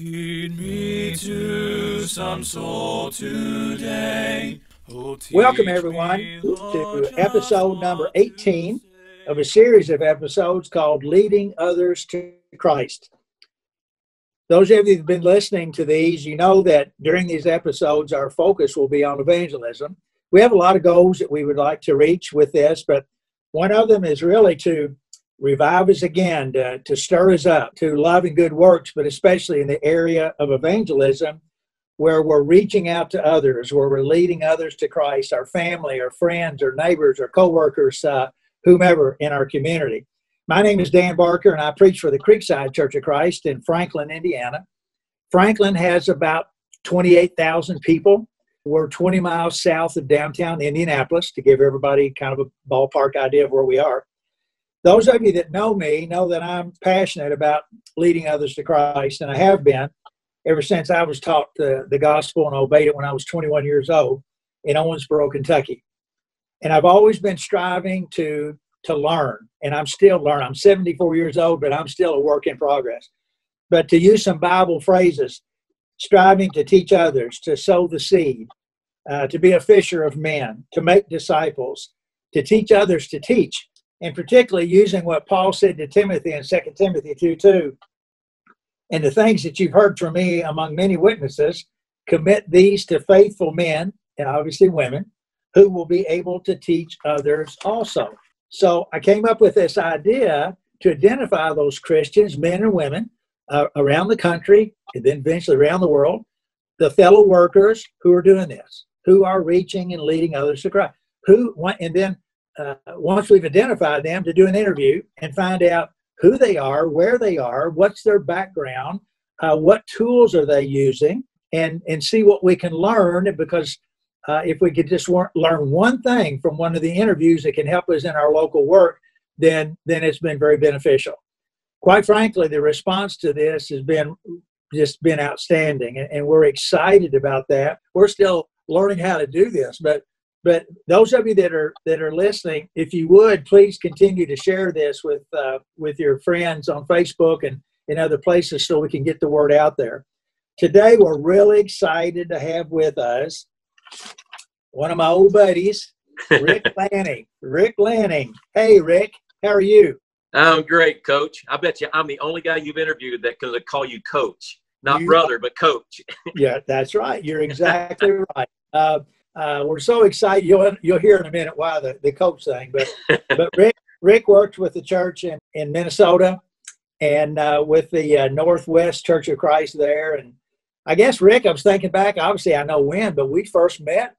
Lead me to some soul today. Oh, Welcome, everyone, to episode number 18 of a series of episodes called Leading Others to Christ. Those of you who've been listening to these, you know that during these episodes, our focus will be on evangelism. We have a lot of goals that we would like to reach with this, but one of them is really to revive us again, to, to stir us up to love and good works, but especially in the area of evangelism, where we're reaching out to others, where we're leading others to Christ, our family, our friends, our neighbors, our coworkers, uh, whomever in our community. My name is Dan Barker, and I preach for the Creekside Church of Christ in Franklin, Indiana. Franklin has about 28,000 people. We're 20 miles south of downtown Indianapolis to give everybody kind of a ballpark idea of where we are. Those of you that know me know that I'm passionate about leading others to Christ, and I have been ever since I was taught the, the gospel and obeyed it when I was 21 years old in Owensboro, Kentucky. And I've always been striving to to learn, and I'm still learning. I'm 74 years old, but I'm still a work in progress. But to use some Bible phrases, striving to teach others, to sow the seed, uh, to be a fisher of men, to make disciples, to teach others to teach, and particularly using what Paul said to Timothy in 2 Timothy 2 2. And the things that you've heard from me among many witnesses, commit these to faithful men, and obviously women, who will be able to teach others also. So I came up with this idea to identify those Christians, men and women, uh, around the country, and then eventually around the world, the fellow workers who are doing this, who are reaching and leading others to Christ. Who, and then uh, once we've identified them, to do an interview and find out who they are, where they are, what's their background, uh, what tools are they using, and and see what we can learn. Because uh, if we could just wor- learn one thing from one of the interviews that can help us in our local work, then then it's been very beneficial. Quite frankly, the response to this has been just been outstanding, and, and we're excited about that. We're still learning how to do this, but but those of you that are that are listening, if you would please continue to share this with uh, with your friends on Facebook and in other places, so we can get the word out there. Today, we're really excited to have with us one of my old buddies, Rick Lanning. Rick Lanning. Hey, Rick, how are you? I'm great, Coach. I bet you I'm the only guy you've interviewed that can call you Coach, not You- brother, but Coach. Yeah, that's right. You're exactly right. Uh, uh, we're so excited. You'll you'll hear in a minute why the, the coach thing. But but Rick Rick worked with the church in, in Minnesota and uh, with the uh, Northwest Church of Christ there. And I guess Rick, I was thinking back. Obviously, I know when, but we first met.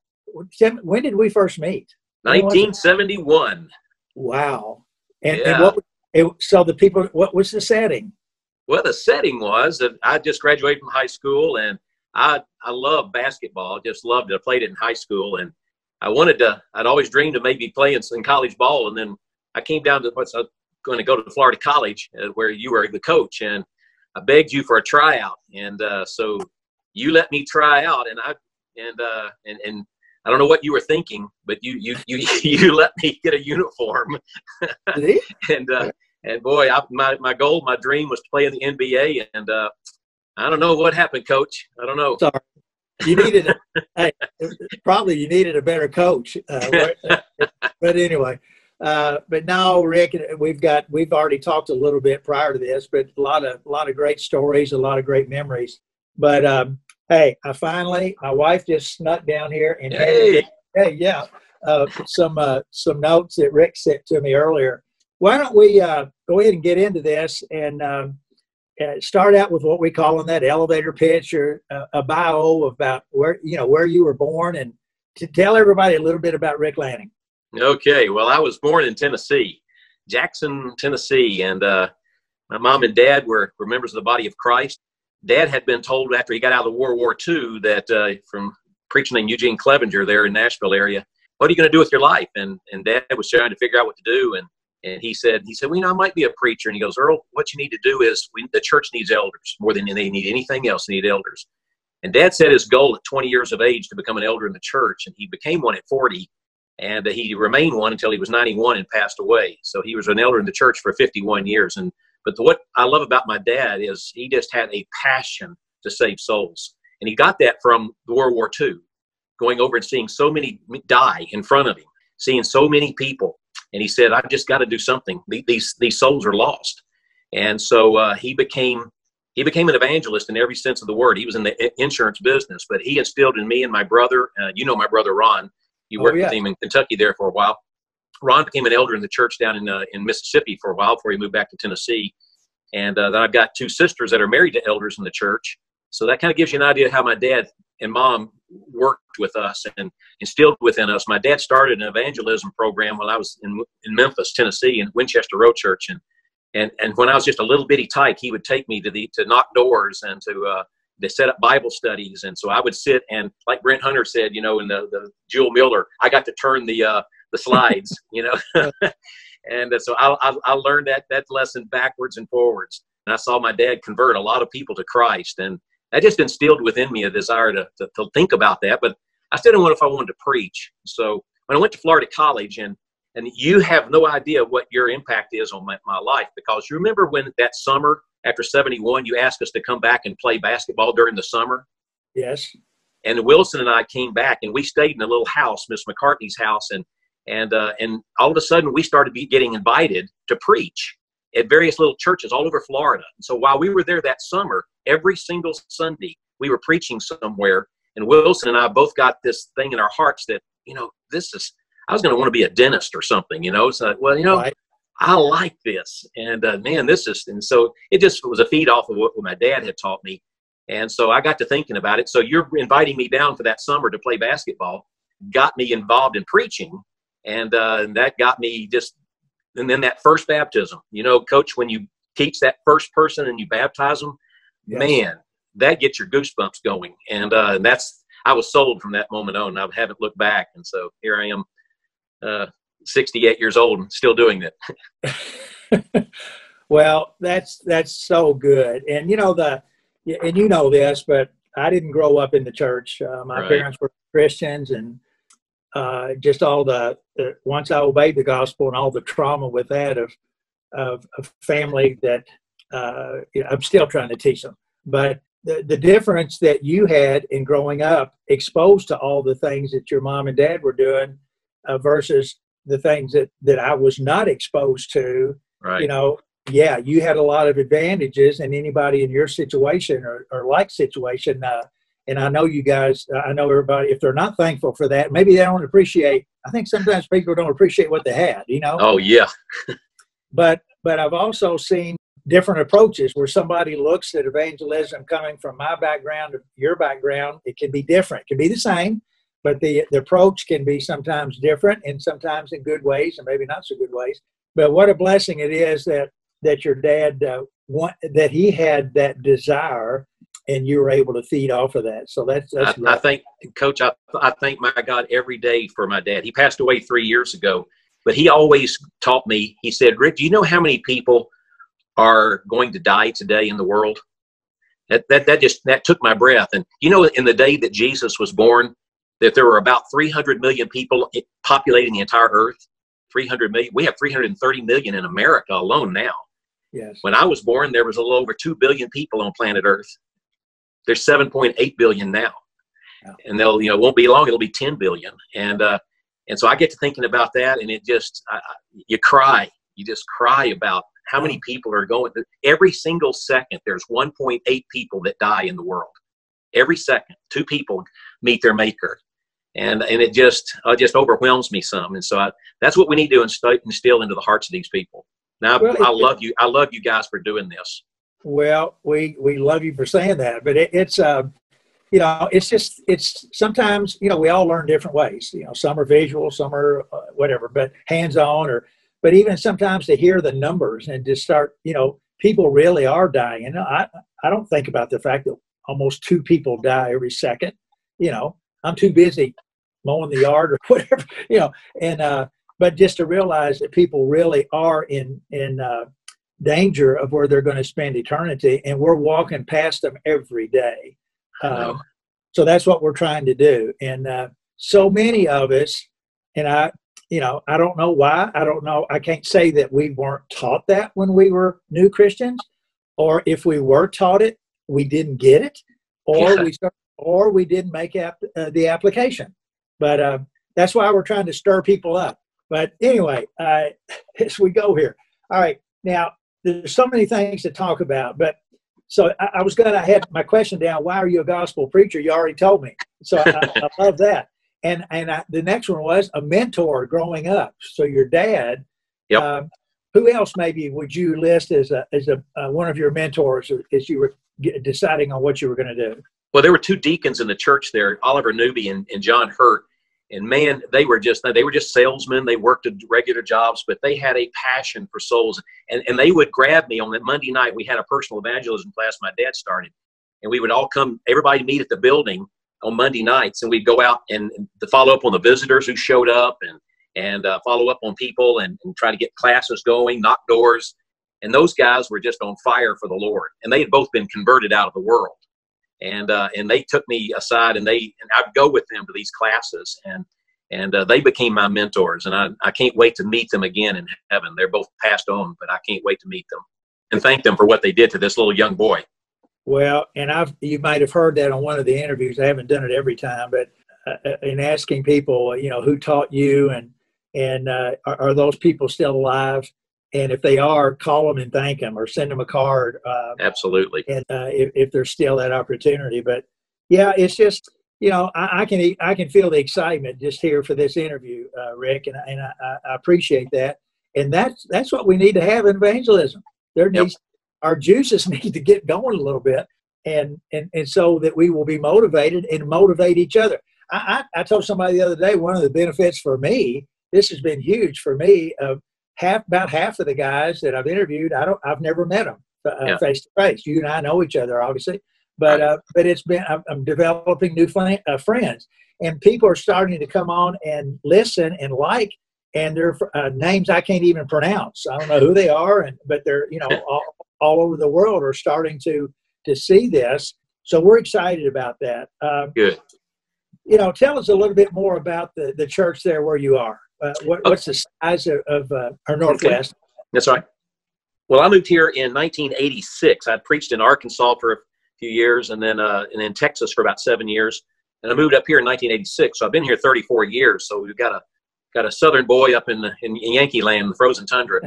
When did we first meet? When was it? 1971. Wow. And, and what? It, so the people. What was the setting? Well, the setting was that I just graduated from high school, and I I love basketball. Just loved it. I played it in high school, and I wanted to. I'd always dreamed of maybe playing some college ball, and then I came down to what's going to go to Florida College, uh, where you were the coach, and I begged you for a tryout, and uh, so you let me try out, and I and uh, and and I don't know what you were thinking, but you you you you let me get a uniform, and uh, and boy, I, my my goal, my dream was to play in the NBA, and uh, I don't know what happened, Coach. I don't know. Sorry. You needed, hey, probably you needed a better coach. Uh, but anyway, uh, but now, Rick, we've got we've already talked a little bit prior to this, but a lot of a lot of great stories, a lot of great memories. But um, hey, I finally, my wife just snuck down here and Hey, hey, yeah, uh, some uh, some notes that Rick sent to me earlier. Why don't we uh, go ahead and get into this and um, uh, start out with what we call in that elevator pitch or a bio about where you know where you were born and to tell everybody a little bit about Rick Lanning. okay. Well, I was born in Tennessee, Jackson, Tennessee, and uh, my mom and dad were, were members of the body of Christ. Dad had been told after he got out of the World War II that uh, from preacher named Eugene Clevenger there in Nashville area, what are you going to do with your life? And and Dad was trying to figure out what to do, and and he said he said, well, you know, I might be a preacher. And he goes, Earl, what you need to do is we, the church needs elders more than they need anything else. They need elders. And Dad set his goal at 20 years of age to become an elder in the church, and he became one at 40. And he remained one until he was 91 and passed away. So he was an elder in the church for 51 years. And but what I love about my dad is he just had a passion to save souls. And he got that from World War II, going over and seeing so many die in front of him, seeing so many people. And he said, I've just got to do something. These, these souls are lost. And so uh, he became he became an evangelist in every sense of the word. He was in the insurance business, but he instilled in me and my brother. Uh, you know my brother Ron. You oh, worked oh, yeah. with him in Kentucky there for a while. Ron became an elder in the church down in uh, in Mississippi for a while before he moved back to Tennessee. And uh, then I've got two sisters that are married to elders in the church. So that kind of gives you an idea of how my dad and mom worked with us and instilled within us. My dad started an evangelism program while I was in, in Memphis, Tennessee, in Winchester Road Church, and and and when I was just a little bitty tyke, he would take me to the to knock doors and to uh, to set up Bible studies. And so I would sit and, like Brent Hunter said, you know, in the the Jule Miller, I got to turn the uh, the slides, you know. and so I, I, I learned that that lesson backwards and forwards. And I saw my dad convert a lot of people to Christ, and that just instilled within me a desire to, to, to think about that. But I still didn't know if I wanted to preach. So when I went to Florida College and and you have no idea what your impact is on my, my life because you remember when that summer after 71 you asked us to come back and play basketball during the summer yes and wilson and i came back and we stayed in a little house miss mccartney's house and and uh, and all of a sudden we started getting invited to preach at various little churches all over florida and so while we were there that summer every single sunday we were preaching somewhere and wilson and i both got this thing in our hearts that you know this is I was going to want to be a dentist or something, you know. So, well, you know, right. I like this, and uh, man, this is, and so it just was a feed off of what, what my dad had taught me, and so I got to thinking about it. So you're inviting me down for that summer to play basketball, got me involved in preaching, and, uh, and that got me just, and then that first baptism, you know, coach, when you teach that first person and you baptize them, man, that gets your goosebumps going, and uh, and that's I was sold from that moment on. I haven't looked back, and so here I am uh, 68 years old and still doing it. well, that's that's so good, and you know the, and you know this, but I didn't grow up in the church. Uh, my right. parents were Christians, and uh, just all the, the, once I obeyed the gospel and all the trauma with that of of, of family that uh, I'm still trying to teach them. But the, the difference that you had in growing up, exposed to all the things that your mom and dad were doing, uh, versus the things that that I was not exposed to. Right. You know, yeah, you had a lot of advantages, and anybody in your situation or, or like situation, uh, and I know you guys, I know everybody. If they're not thankful for that, maybe they don't appreciate. I think sometimes people don't appreciate what they had. You know. Oh yeah. but but I've also seen different approaches where somebody looks at evangelism coming from my background to your background. It can be different. It can be the same, but the, the approach can be sometimes different and sometimes in good ways and maybe not so good ways. But what a blessing it is that that your dad uh, want, that he had that desire and you were able to feed off of that. So that's, that's I, I think, Coach, I, I thank my God every day for my dad. He passed away three years ago, but he always taught me. He said, "Rick, do you know how many people are going to die today in the world?" That that that just that took my breath. And you know, in the day that Jesus was born, that there were about 300 million people populating the entire earth. 300 million we have 330 million in america alone now. Yes. When i was born there was a little over 2 billion people on planet earth. There's 7.8 billion now. Yeah. and they'll you know won't be long it'll be 10 billion. And uh and so i get to thinking about that and it just I, you cry. You just cry about how many people are going every single second there's 1.8 people that die in the world every second two people meet their maker and and it just uh, just overwhelms me some. And so I, that's what we need to instill, instill into the hearts of these people. Now well, I, love you. I love you guys for doing this. Well, we we love you for saying that, but it, it's uh, you know, it's just it's sometimes you know we all learn different ways. You know, some are visual, some are uh, whatever, but hands on or but even sometimes to hear the numbers and to start, you know, people really are dying. And I I don't think about the fact that almost two people die every second. You know, I'm too busy mowing the yard or whatever, you know. And uh, but just to realize that people really are in in uh, danger of where they're going to spend eternity, and we're walking past them every day. Uh, so that's what we're trying to do, and uh, so many of us, and I, you know, I don't know why. I don't know. I can't say that we weren't taught that when we were new Christians, or if we were taught it, we didn't get it or Yeah. we or we didn't make ap- uh, the application. But uh, that's why we're trying to stir people up. But anyway, uh, as we go here, all right. Now there's so many things to talk about, but so I, I was going to have my question down. Why are you a gospel preacher? You already told me, so I, I, I love that. And and I, the next one was a mentor growing up. So your dad. Yep. Um, who else maybe would you list as a as a uh, one of your mentors as you were deciding on what you were going to do? Well, there were two deacons in the church there, Oliver Newby and, and John Hurt. And man, they were just they were just salesmen. They worked at regular jobs, but they had a passion for souls. And, and they would grab me on that Monday night. We had a personal evangelism class my dad started. And we would all come, everybody meet at the building on Monday nights, and we'd go out and, follow up on the visitors who showed up and and uh, follow up on people and, and try to get classes going, knock doors. And those guys were just on fire for the Lord. And they had both been converted out of the world. And uh, and they took me aside and they and I'd go with them to these classes. And and uh, they became my mentors. And I, I can't wait to meet them again in heaven. They're both passed on but I can't wait to meet them and thank them for what they did to this little young boy Well, and I've you might have heard that on one of the interviews. I haven't done it every time, but uh, in asking people, you know, who taught you and and uh, are, are those people still alive? And if they are, call them and thank them, or send them a card. Uh, absolutely and uh, if, if there's still that opportunity. But yeah, it's just you know I, I can I can feel the excitement just here for this interview, uh, Rick, and and I, I appreciate that. And that's that's what we need to have in evangelism. There Yep. Our juices need to get going a little bit, and and and so that we will be motivated and motivate each other. I I, I told somebody the other day one of the benefits for me. This has been huge for me. Of half about half of the guys that I've interviewed, I don't I've never met them face to face. You and I know each other, obviously, but uh, but it's been I'm, I'm developing new uh, friends, and people are starting to come on and listen and like, and they're uh, names I can't even pronounce. I don't know who they are, and but they're you know all, all over the world are starting to to see this. So we're excited about that. Um, good you know, tell us a little bit more about the the church there where you are. Uh, what, what's the size of, of uh, our Northwest? that's right well I moved here in 1986 I preached in Arkansas for a few years and then uh, and in Texas for about seven years and I moved up here in 1986 so I've been here 34 years so we've got a got a southern boy up in, in Yankee land, the frozen tundra.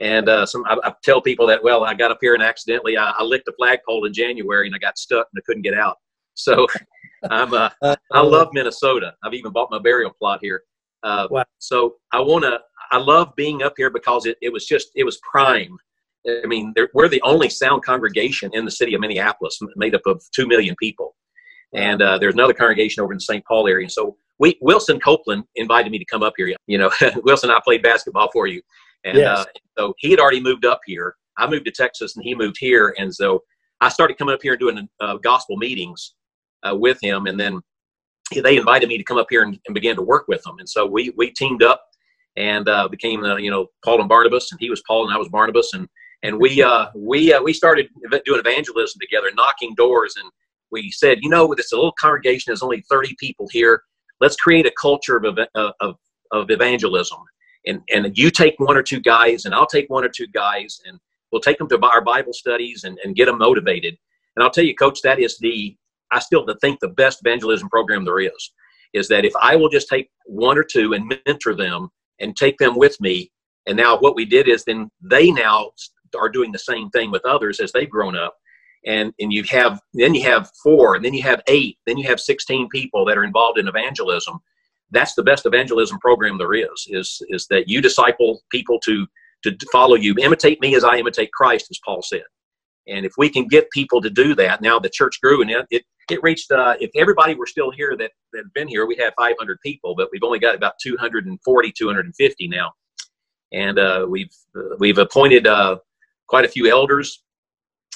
And uh, some, I, I tell people that, well, I got up here and accidentally I, I licked a flagpole in January and I got stuck and I couldn't get out. So I'm, uh, I love Minnesota. I've even bought my burial plot here. Uh, Wow. So I want to, I love being up here because it, it was just, it was prime. I mean, we're the only sound congregation in the city of Minneapolis, made up of 2 million people. And uh, there's another congregation over in the St. Paul area. So we, Wilson Copeland invited me to come up here. You know, Wilson, I played basketball for you. And Yes. uh, so he had already moved up here. I moved to Texas and he moved here. And so I started coming up here and doing uh, gospel meetings uh, with him. And then they invited me to come up here and, and begin to work with them. And so we, we teamed up and uh, became, uh, you know, Paul and Barnabas. And he was Paul and I was Barnabas. And and we uh, we uh, we started doing evangelism together, knocking doors. And we said, you know, this little congregation. There's only 30 people here. Let's create a culture of of of evangelism. And and you take one or two guys, and I'll take one or two guys, and we'll take them to our Bible studies and, and get them motivated. And I'll tell you, Coach, that is the I still think the best evangelism program there is. Is that if I will just take one or two and mentor them and take them with me, and now what we did is then they now are doing the same thing with others as they've grown up, and and you have then you have four, and then you have eight, then you have sixteen people that are involved in evangelism. That's the best evangelism program there is. Is is that you disciple people to to follow you, imitate me as I imitate Christ, as Paul said. And if we can get people to do that, now the church grew and it it, it reached. Uh, if everybody were still here that that had been here, we had 500 people, but we've only got about 240, 250 now. And uh, we've uh, we've appointed uh, quite a few elders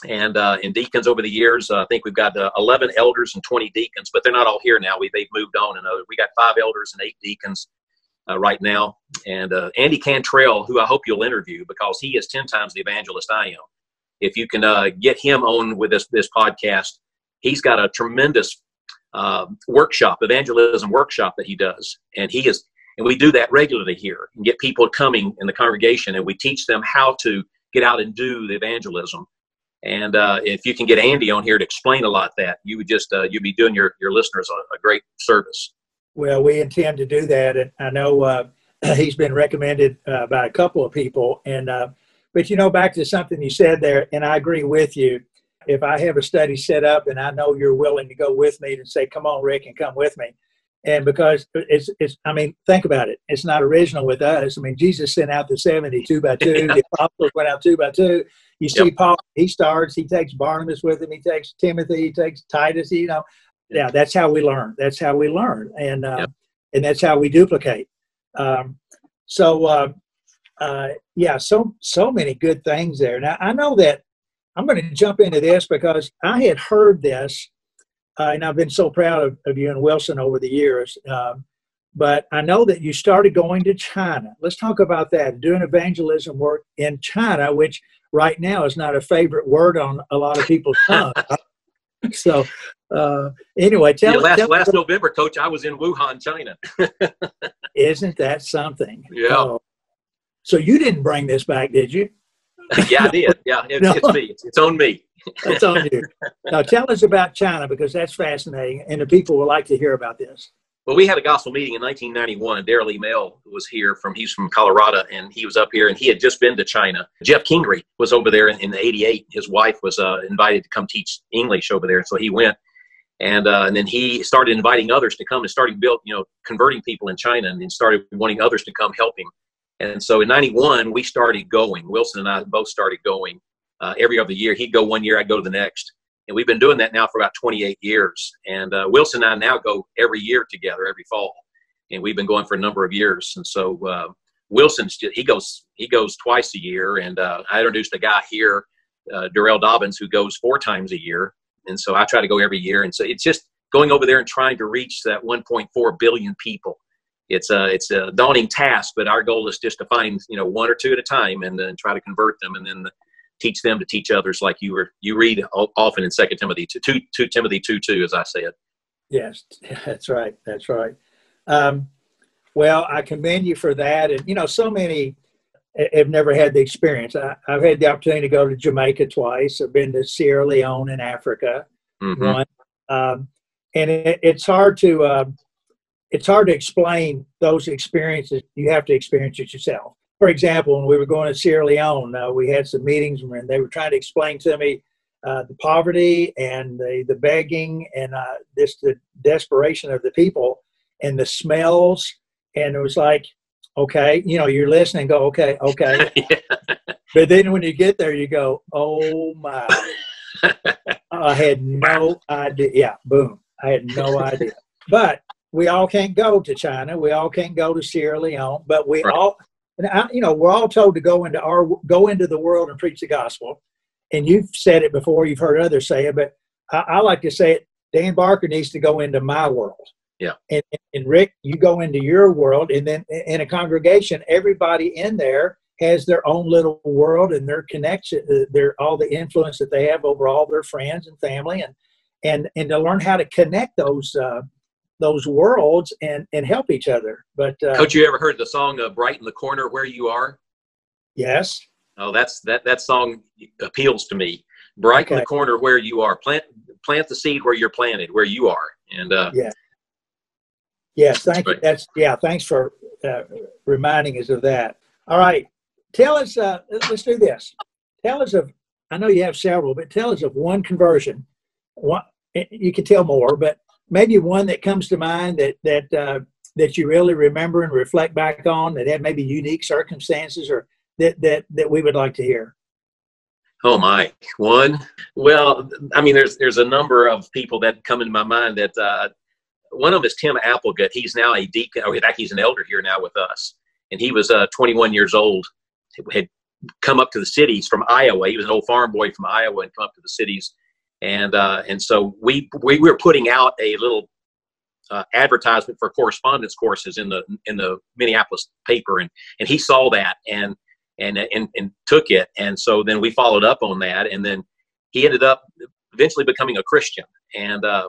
and uh, and deacons over the years. Uh, I think we've got uh, 11 elders and 20 deacons, but they're not all here now. We they've moved on, and uh, we got five elders and eight deacons uh, right now. And uh, Andy Cantrell, who I hope you'll interview because he is 10 times the evangelist I am. If you can get him on with this this podcast, he's got a tremendous workshop, evangelism workshop that he does, and he is. And we do that regularly here and get people coming in the congregation, and we teach them how to get out and do the evangelism. And uh, if you can get Andy on here to explain a lot that, you would just uh, you'd be doing your your listeners a, a, great service. Well, we intend to do that, and I know uh, he's been recommended uh, by a couple of people. And uh, but you know, back to something you said there, and I agree with you. If I have a study set up and I know you're willing to go with me and say, "Come on, Rick, and come with me," and because it's it's I mean, think about it. It's not original with us. I mean, Jesus sent out the seventy two by two. the apostles went out two by two. You see, yep. Paul, he starts. He takes Barnabas with him. He takes Timothy. He takes Titus. You know, yeah, that's how we learn. That's how we learn, and uh, yep. and that's how we duplicate. Um, so uh, uh, yeah, so so many good things there. Now I know that I'm going to jump into this because I had heard this uh, and I've been so proud of, of you and Wilson over the years. Um, but I know that you started going to China. Let's talk about that. Doing evangelism work in China, which right now is not a favorite word on a lot of people's tongue. so, uh, anyway, tell, yeah, last, tell last November, Coach, I was in Wuhan, China. isn't that something? Yeah. Uh, so you didn't bring this back, did you? yeah, I did. Yeah, it, no. it's me. It's, it's on me. That's on you. Now tell us about China because that's fascinating, and the people would like to hear about this. Well, we had a gospel meeting in 1991. Daryl E. Mel was here from he's from Colorado, and he was up here, and he had just been to China. Jeff Kingery was over there in, in '88. His wife was uh, invited to come teach English over there, so he went, and uh, and then he started inviting others to come and started built, you know, converting people in China, and then started wanting others to come help him. And so in '91, we started going. Wilson and I both started going uh, every other year. He'd go one year, I'd go to the next. And we've been doing that now for about 28 years. And uh, Wilson and I now go every year together, every fall. And we've been going for a number of years. And so uh, Wilson's he goes he goes twice a year. And uh, I introduced a guy here, uh, Darrell Dobbins, who goes four times a year. And so I try to go every year. And so it's just going over there and trying to reach that 1.4 billion people. It's a it's a daunting task, but our goal is just to find you know one or two at a time and then try to convert them. And then the, teach them to teach others like you were you read often in second timothy 2, 2, 2 timothy 2 2 as i said. Yes that's right that's right. Um, well i commend you for that and you know so many have never had the experience. I, have had the opportunity to go to jamaica twice. I've been to sierra leone in africa mm-hmm. one. Um, and it, it's hard to uh, it's hard to explain those experiences you have to experience it yourself for example, when we were going to Sierra Leone, uh, we had some meetings and they were trying to explain to me uh, the poverty and the, the begging and uh, this the desperation of the people and the smells. And it was like, okay, you know, you're listening, go, okay, okay. yeah. But then when you get there, you go, oh my. I had no idea. Yeah, boom. I had no idea. But we all can't go to China. We all can't go to Sierra Leone. But we right. all and I, you know, we're all told to go into our go into the world and preach the gospel. And you've said it before, you've heard others say it, but I, I like to say it. Dan Barker needs to go into my world. Yeah. And, and Rick, you go into your world, and then in a congregation, everybody in there has their own little world and their connection, uh, their all the influence that they have over all their friends and family, and and and to learn how to connect those uh, those worlds and and help each other. But uh, coach, you ever heard the song uh, "Bright in the Corner Where You Are"? Yes. Oh, that's that that song appeals to me. Bright okay. in the corner where you are. Plant plant the seed where you're planted, where you are. And uh, yeah. Yes, thank you. That's yeah. Thanks for uh, reminding us of that. All right, tell us. Uh, let's do this. Tell us of. I know you have several, but tell us of one conversion. One, you can tell more, but maybe one that comes to mind that that uh, that you really remember and reflect back on that had maybe unique circumstances or that that that we would like to hear? Oh my. One? Well i mean there's there's a number of people that come into my mind that uh, one of them is tim applegut he's now a deacon or in fact he's an elder here now with us. And he was uh, 21 years old had come up to the cities from iowa. He was an old farm boy from iowa and come up to the cities and uh, and so we, we were putting out a little uh, advertisement for correspondence courses in the in the Minneapolis paper, and and he saw that and and and and took it, and so then we followed up on that, and then he ended up eventually becoming a Christian, and uh,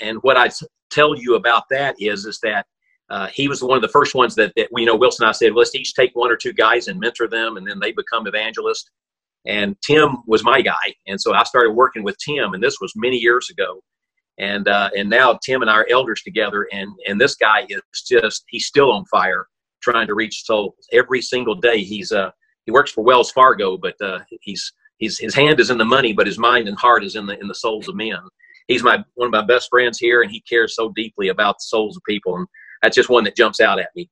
and what I tell you about that is is that. Uh, he was one of the first ones that, that we you know Wilson and I said let's each take one or two guys and mentor them and then they become evangelists and Tim was my guy, and so I started working with Tim, and this was many years ago, and uh, and now Tim and I are elders together, and and this guy is just he's still on fire, trying to reach souls every single day. He's uh he works for Wells Fargo, but uh, he's he's his hand is in the money, but his mind and heart is in the in the souls of men. He's my one of my best friends here, and he cares so deeply about the souls of people, and that's just one that jumps out at me.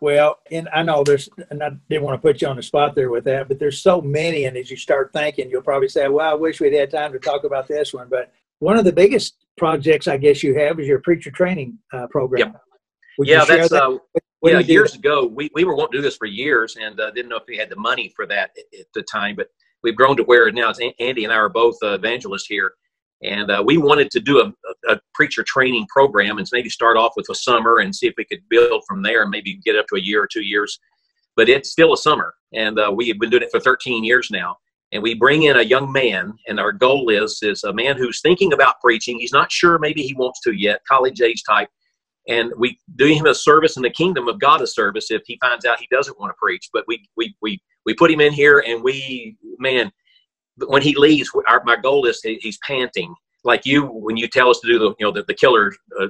Well, and I know there's, and I didn't want to put you on the spot there with that, but there's so many, and as you start thinking, you'll probably say, "Well, I wish we'd had time to talk about this one." But one of the biggest projects, I guess, you have is your preacher training uh, program. Yep. Would yeah, that's that? uh, yeah. Years ago, we we were wanting to do this for years, and uh, didn't know if we had the money for that at, at the time. But we've grown to where now it's Andy and I are both uh, evangelists here, and uh, we wanted to do a, a, preacher training program and maybe start off with a summer and see if we could build from there and maybe get up to a year or two years. But it's still a summer, and uh, we have been doing it for 13 years now. And we bring in a young man, and our goal is is a man who's thinking about preaching. He's not sure, maybe he wants to yet, college age type. And we do him a service in the kingdom of God a service if he finds out he doesn't want to preach. But we we we we put him in here, and we man, when he leaves, our, my goal is he's panting like you when you tell us to do the you know the, the killer uh,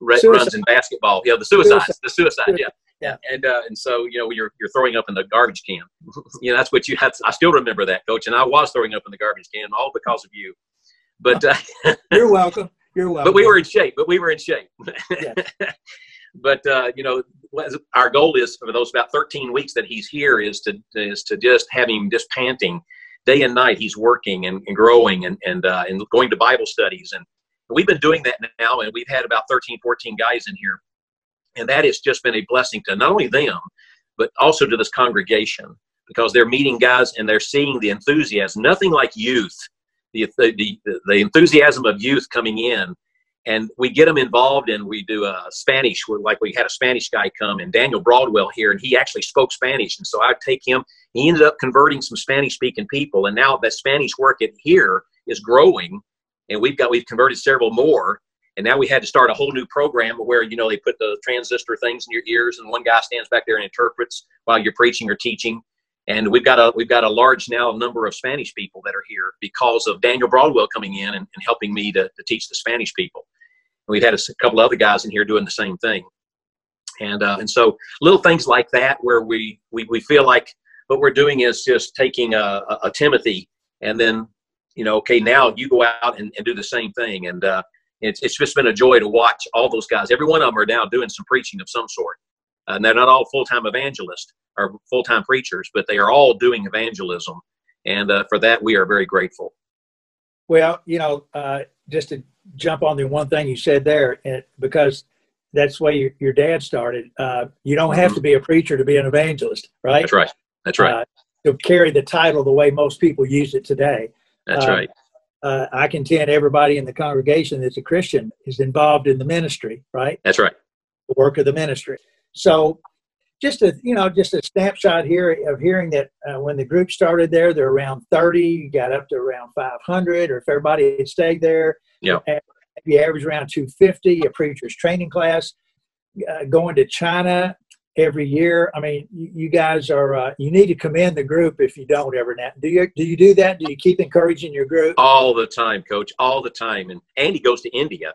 runs in basketball. Yeah, the suicides, suicide. the suicide. Yeah. Yeah, and uh, and so you know you're you're throwing up in the garbage can. you know that's what you had. I still remember that, coach, and I was throwing up in the garbage can all because of you. But uh, you're welcome. You're welcome. But we were in shape. But we were in shape. but uh, you know, our goal is for those about 13 weeks that he's here is to is to just have him just panting day and night he's working and, and growing and and, uh, and going to bible studies. And we've been doing that now and we've had about 13 14 guys in here. And that has just been a blessing to not only them but also to this congregation because they're meeting guys and they're seeing the enthusiasm nothing like youth the, the, the enthusiasm of youth coming in and we get them involved and we do a spanish We're like we had a spanish guy come and daniel broadwell here and he actually spoke spanish. And so i take him he ended up converting some spanish speaking people and now that spanish work at here is growing and we've got we've converted several more and now we had to start a whole new program where you know they put the transistor things in your ears and one guy stands back there and interprets while you're preaching or teaching and we've got a we've got a large now number of Spanish people that are here because of Daniel Broadwell coming in and, and helping me to, to teach the Spanish people. And we've had a, couple other guys in here doing the same thing. And, uh, and so little things like that where we, we, we feel like what we're doing is just taking a, a, a Timothy and then, you know, okay, now you go out and, and do the same thing. And uh, it's, it's just been a joy to watch all those guys. Every one of them are now doing some preaching of some sort. And they're not all full-time evangelists or full-time preachers, but they are all doing evangelism. And uh, for that, we are very grateful. Well, you know, uh, just to jump on the one thing you said there, and because that's the way your, your dad started. Uh, you don't have to be a preacher to be an evangelist, right? That's right. That's right. Uh, to carry the title the way most people use it today. That's uh, right. Uh, I contend everybody in the congregation that's a Christian is involved in the ministry, right? That's right. The work of the ministry. So, just a you know just a snapshot here of hearing that uh, when the group started there, they're around thirty, you got up to around five hundred, or if everybody had stayed there, yeah. Maybe average around 250, a preacher's training class, uh, going to China every year. I mean, you, you guys are, uh, you need to commend the group if you don't ever now. Do you, do you do that? Do you keep encouraging your group? All the time, coach, all the time. And Andy goes to India.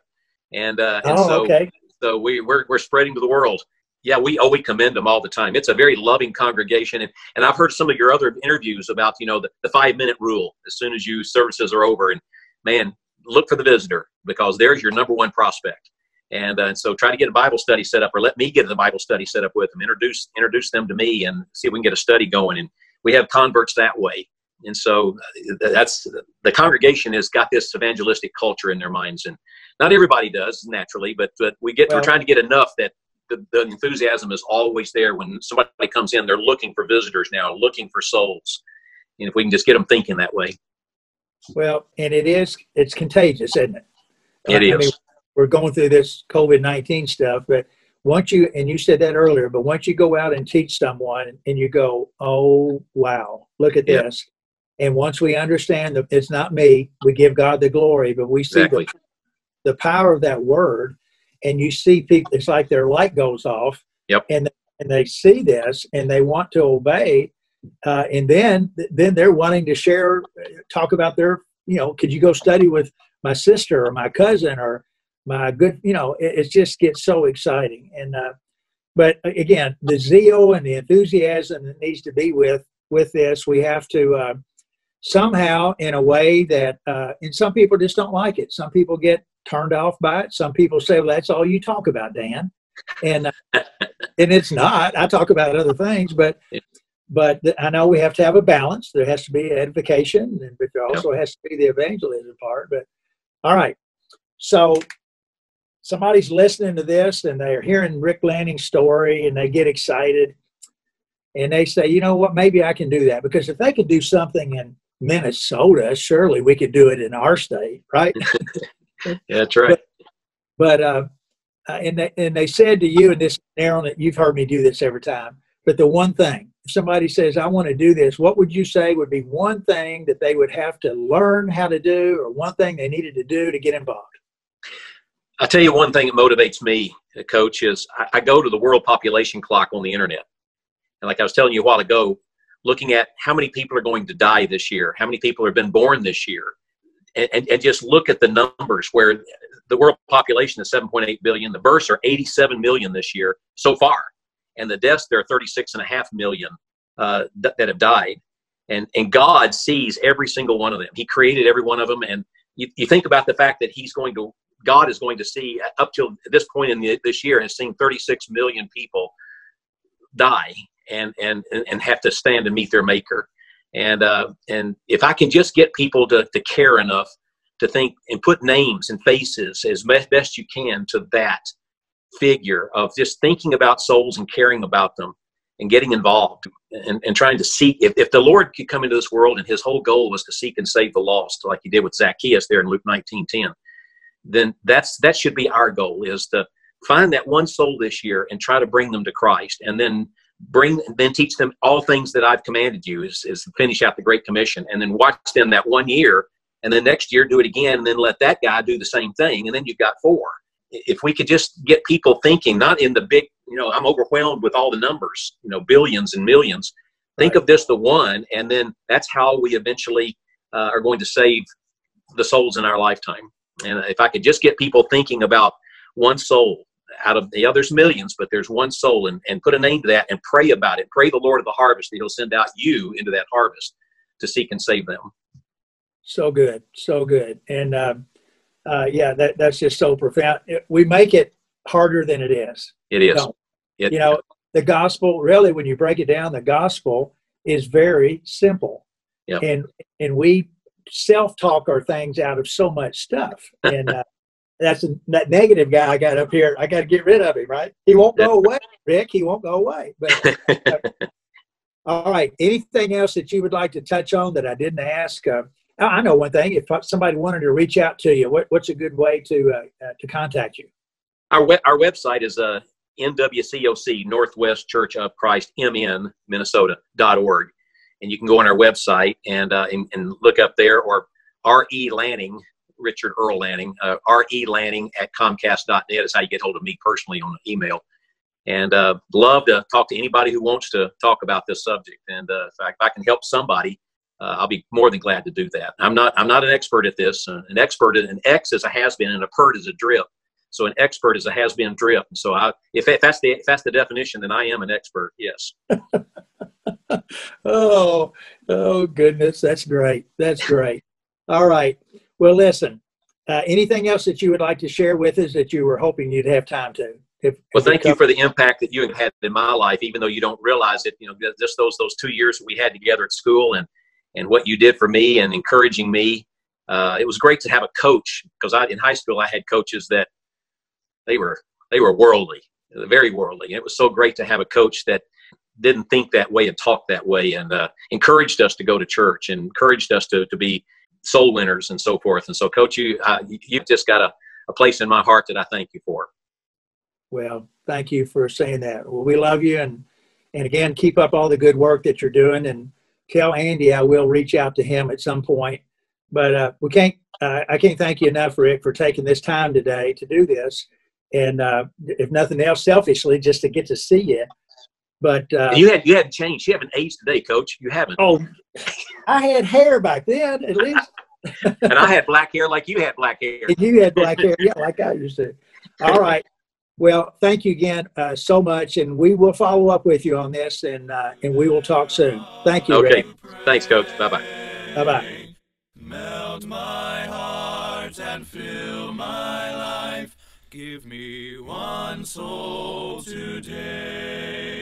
And, uh, and oh, so, okay. so we, we're, we're spreading to the world yeah, we oh we commend them all the time. It's a very loving congregation, and and I've heard some of your other interviews about you know the, the five minute rule. As soon as you services are over, and man, look for the visitor because there's your number one prospect. And, uh, so try to get a Bible study set up, or let me get a Bible study set up with them. Introduce introduce them to me, and see if we can get a study going. And we have converts that way. And so uh, that's the congregation has got this evangelistic culture in their minds, and not everybody does naturally, but but we get well, we're trying to get enough that the, the enthusiasm is always there when somebody comes in. They're looking for visitors now, looking for souls, and if we can just get them thinking that way. Well, and it is, it's contagious, isn't it? It I is. Mean, we're going through this COVID 19 stuff, but once you, and you said that earlier, but once you go out and teach someone and you go, oh, wow, look at this. And once we understand that it's not me, we give God the glory, but we see exactly. the, the power of that word. And you see people, it's like their light goes off. Yep. And, and they see this and they want to obey uh, and then then they're wanting to share, talk about their, you know, could you go study with my sister or my cousin or my good, you know, it, it just gets so exciting. And uh, but again, the zeal and the enthusiasm that needs to be with with this, we have to uh, somehow, in a way that, uh, and some people just don't like it. Some people get turned off by it. Some people say, "Well, that's all you talk about, Dan," and uh, and it's not. I talk about other things, but but I know we have to have a balance. There has to be edification, and but there also has to be the evangelism part. But all right, so somebody's listening to this and they're hearing Rick Lanning's story and they get excited and they say, you know what, maybe I can do that because if they could do something in Minnesota, surely we could do it in our state, right? yeah, that's right. But, but uh, uh, and they, and they said to you, and this, Aaron, you've heard me do this every time. But the one thing, if somebody says, I want to do this, what would you say would be one thing that they would have to learn how to do, or one thing they needed to do to get involved? I'll tell you one thing that motivates me, uh, Coach, is I, I go to the world population clock on the internet. And like I was telling you a while ago, looking at how many people are going to die this year, how many people have been born this year, and, and, and just look at the numbers where the world population is 7.8 billion, the births are 87 million this year so far, and the deaths there are 36 and a half million uh, th- that have died. And, and God sees every single one of them. He created every one of them. And you, you think about the fact that He's going to God is going to see up till this point in the, this year has seen 36 million people die and and and have to stand and meet their maker. And uh, and if I can just get people to to care enough to think and put names and faces as best, you can to that figure of just thinking about souls and caring about them and getting involved and, and trying to seek if, if the lord could come into this world and his whole goal was to seek and save the lost like he did with zacchaeus there in luke 19 10 then that's that should be our goal is to find that one soul this year and try to bring them to Christ and then bring then teach them all things that I've commanded you is, is finish out the great commission and then watch them that one year and then next year do it again and then let that guy do the same thing and then you've got four. If we could just get people thinking not in the big you know i'm overwhelmed with all the numbers you know billions and millions. Think right. of this the one and then that's how we eventually uh, are going to save the souls in our lifetime. And if I could just get people thinking about one soul out of the others millions, but there's one soul and, and put a name to that and pray about it. Pray the Lord of the harvest that he'll send out you into that harvest to seek and save them. So good. So good. And uh, uh, yeah, that, that's just so profound. We make it harder than it is. It is. You know, it, you know, the gospel really, when you break it down, the gospel is very simple. Yep. And, and we self-talk our things out of so much stuff. And uh, that's a, that negative guy I got up here. I got to get rid of him, right? He won't go away, Rick. He won't go away. But uh, all right. Anything else that you would like to touch on that I didn't ask? Uh, I know one thing. If somebody wanted to reach out to you, what, what's a good way to uh, uh, to contact you? Our we- our website is uh, NWCOC Northwest Church of Christ MN Minnesota.org and you can go on our website and, uh, and, and, look up there or R.E. Lanning, Richard Earl Lanning, uh, R.E. Lanning at Comcast.net is how you get hold of me personally on email. And uh, love to talk to anybody who wants to talk about this subject. And uh, if I, if, I, can help somebody, uh, I'll be more than glad to do that. I'm not I'm not an expert at this. Uh, an expert, an X is a has been, and a PERT is a drip. So an expert is a has been drip. So I, if, if that's the if that's the definition, then I am an expert. Yes. oh, oh goodness, that's great. That's great. All right. Well, listen. Uh, anything else that you would like to share with us that you were hoping you'd have time to? If, well, thank you for the impact that you have had in my life, even though you don't realize it. You know, just those those two years that we had together at school, and and what you did for me and encouraging me. Uh, it was great to have a coach because I in high school I had coaches that they were they were worldly, very worldly. And it was so great to have a coach that didn't think that way and talk that way and uh, encouraged us to go to church and encouraged us to, to be soul winners and so forth. And so, Coach, you uh, you've just got a, a place in my heart that I thank you for. Well, thank you for saying that. Well, we love you, and and again, keep up all the good work that you're doing. And tell Andy I will reach out to him at some point. But uh, we can't. Uh, I can't thank you enough, Rick, for taking this time today to do this. And uh, if nothing else, selfishly, just to get to see you But uh, you had you hadn't changed. You haven't aged today, Coach. You haven't. oh, I had hair back then, at least. And I had black hair like you had black hair. And you had black hair, yeah, like I used to. All right. Well, thank you again uh, so much, and we will follow up with you on this, and uh, and we will talk soon. Thank you. Okay. Thanks, Coach. Bye bye. Bye bye. Melt my heart and fill my life. Give me one soul today.